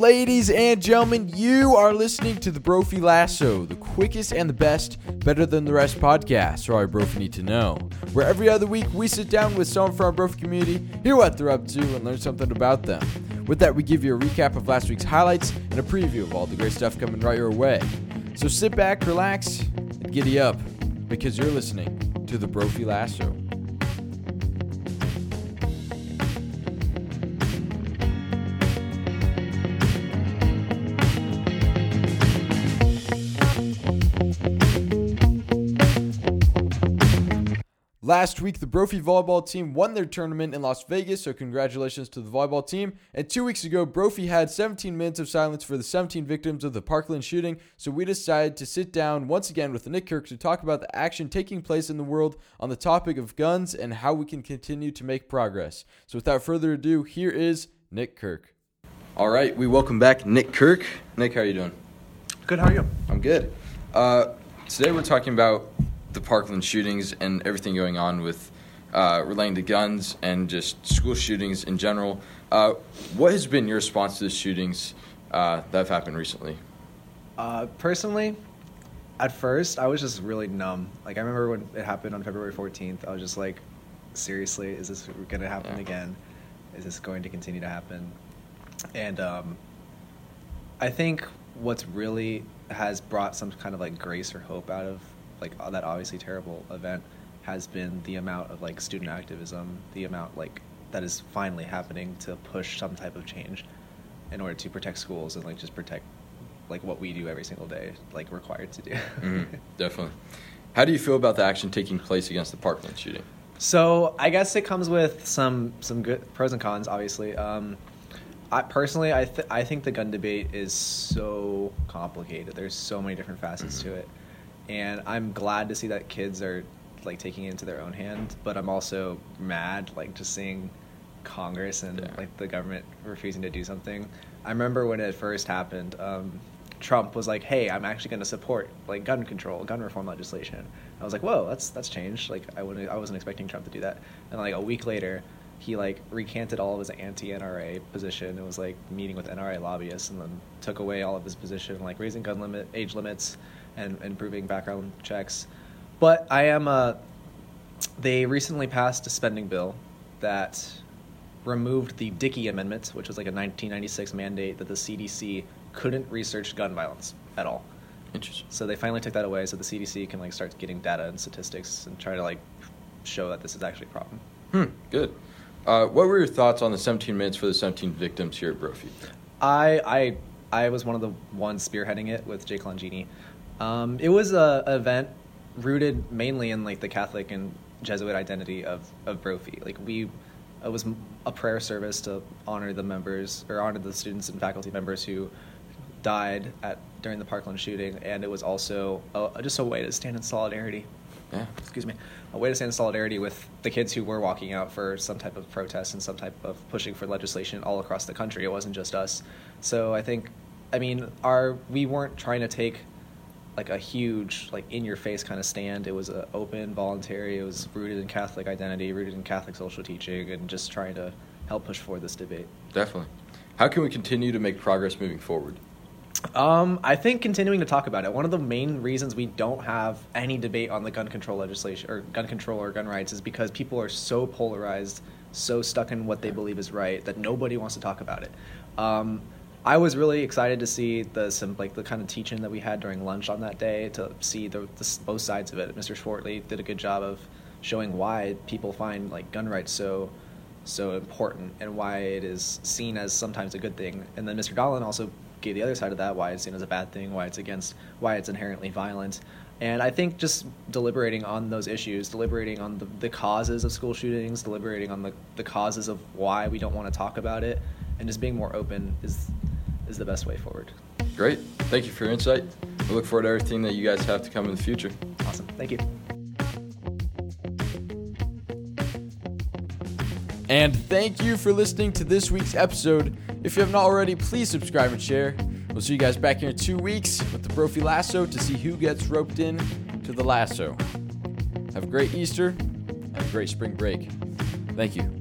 Ladies and gentlemen, you are listening to the Brophy Lasso, the quickest and the best, better than the rest podcast, or I Brophy need to know. Where every other week we sit down with someone from our Brophy community, hear what they're up to, and learn something about them. With that, we give you a recap of last week's highlights and a preview of all the great stuff coming right your way. So sit back, relax, and giddy up, because you're listening to the Brophy Lasso. Last week, the Brophy volleyball team won their tournament in Las Vegas, so congratulations to the volleyball team. And two weeks ago, Brophy had 17 minutes of silence for the 17 victims of the Parkland shooting, so we decided to sit down once again with Nik Kirk to talk about the action taking place in the world on the topic of guns and how we can continue to make progress. So without further ado, here is Nik Kirk. All right, we welcome back Nik Kirk. Nik, how are you doing? Good. How are you? I'm good. Uh, today we're talking about the Parkland shootings and everything going on with uh, relating to guns and just school shootings in general. Uh, what has been your response to the shootings uh, that have happened recently? Uh, personally, at first I was just really numb. Like I remember when it happened on February 14th, I was just like, seriously, is this going to happen Yeah. again? Is this going to continue to happen? And um, I think what's really has brought some kind of like grace or hope out of like that obviously terrible event has been the amount of like student activism, the amount like that is finally happening to push some type of change in order to protect schools and like just protect like what we do every single day, like required to do. Mhm, definitely. How do you feel about the action taking place against the Parkland shooting? So I guess it comes with some some good pros and cons. Obviously, um, I personally I th- I think the gun debate is so complicated. There's so many different facets to it, and I'm glad to see that kids are like taking it into their own hand. But I'm also mad like just seeing Congress and Yeah. like the government refusing to do something. I remember when it first happened. Um, Trump was like, "Hey, I'm actually going to support like gun control, gun reform legislation." I was like, "Whoa, that's that's changed." Like, I wouldn't, I wasn't expecting Trump to do that. And like a week later, he like recanted all of his anti-NRA position. It was like meeting with NRA lobbyists, and then took away all of his position, like raising gun limit age limits and improving background checks. But I am uh They recently passed a spending bill that removed the Dickey Amendment, which was like a 1996 mandate that the CDC couldn't research gun violence at all. Interesting. So they finally took that away, so the CDC can like start getting data and statistics and try to like show that this is actually a problem. Hmm, good. Uh, what were your thoughts on the 17 minutes for the 17 victims here at Brophy? I I I was one of the ones spearheading it with Jake Longini. Um, it was a, event rooted mainly in like the Catholic and Jesuit identity of of Brophy. Like we, it was a prayer service to honor the members or honor the students and faculty members who died at during the Parkland shooting, and it was also a, just a way to stand in solidarity Yeah. excuse me, a way to stand in solidarity with the kids who were walking out for some type of protest and some type of pushing for legislation all across the country. It wasn't just us. So I think, I mean, our we weren't trying to take like a huge like in your face kind of stand. It was a open, voluntary. It was rooted in Catholic identity, rooted in Catholic social teaching, and just trying to help push forward this debate. Definitely. How can we continue to make progress moving forward? Um, I think continuing to talk about it. One of the main reasons we don't have any debate on the gun control legislation or gun control or gun rights is because people are so polarized, so stuck in what they believe is right that nobody wants to talk about it. Um, I was really excited to see the some like the kind of teaching that we had during lunch on that day to see the, the both sides of it. Mr. Schwartley did a good job of showing why people find like gun rights so so important and why it is seen as sometimes a good thing. And then Mr. Dolan also gave the other side of that, why it's seen as a bad thing, why it's against, why it's inherently violent. And I think just deliberating on those issues, deliberating on the, the causes of school shootings, deliberating on the, the causes of why we don't want to talk about it, and just being more open is is the best way forward. Great. Thank you for your insight. We look forward to everything that you guys have to come in the future. Awesome. Thank you. And thank you for listening to this week's episode. If you have not already, please subscribe and share. We'll see you guys back here in two weeks with the Brophy Lasso to see who gets roped in to the lasso. Have a great Easter. and a great spring break. Thank you.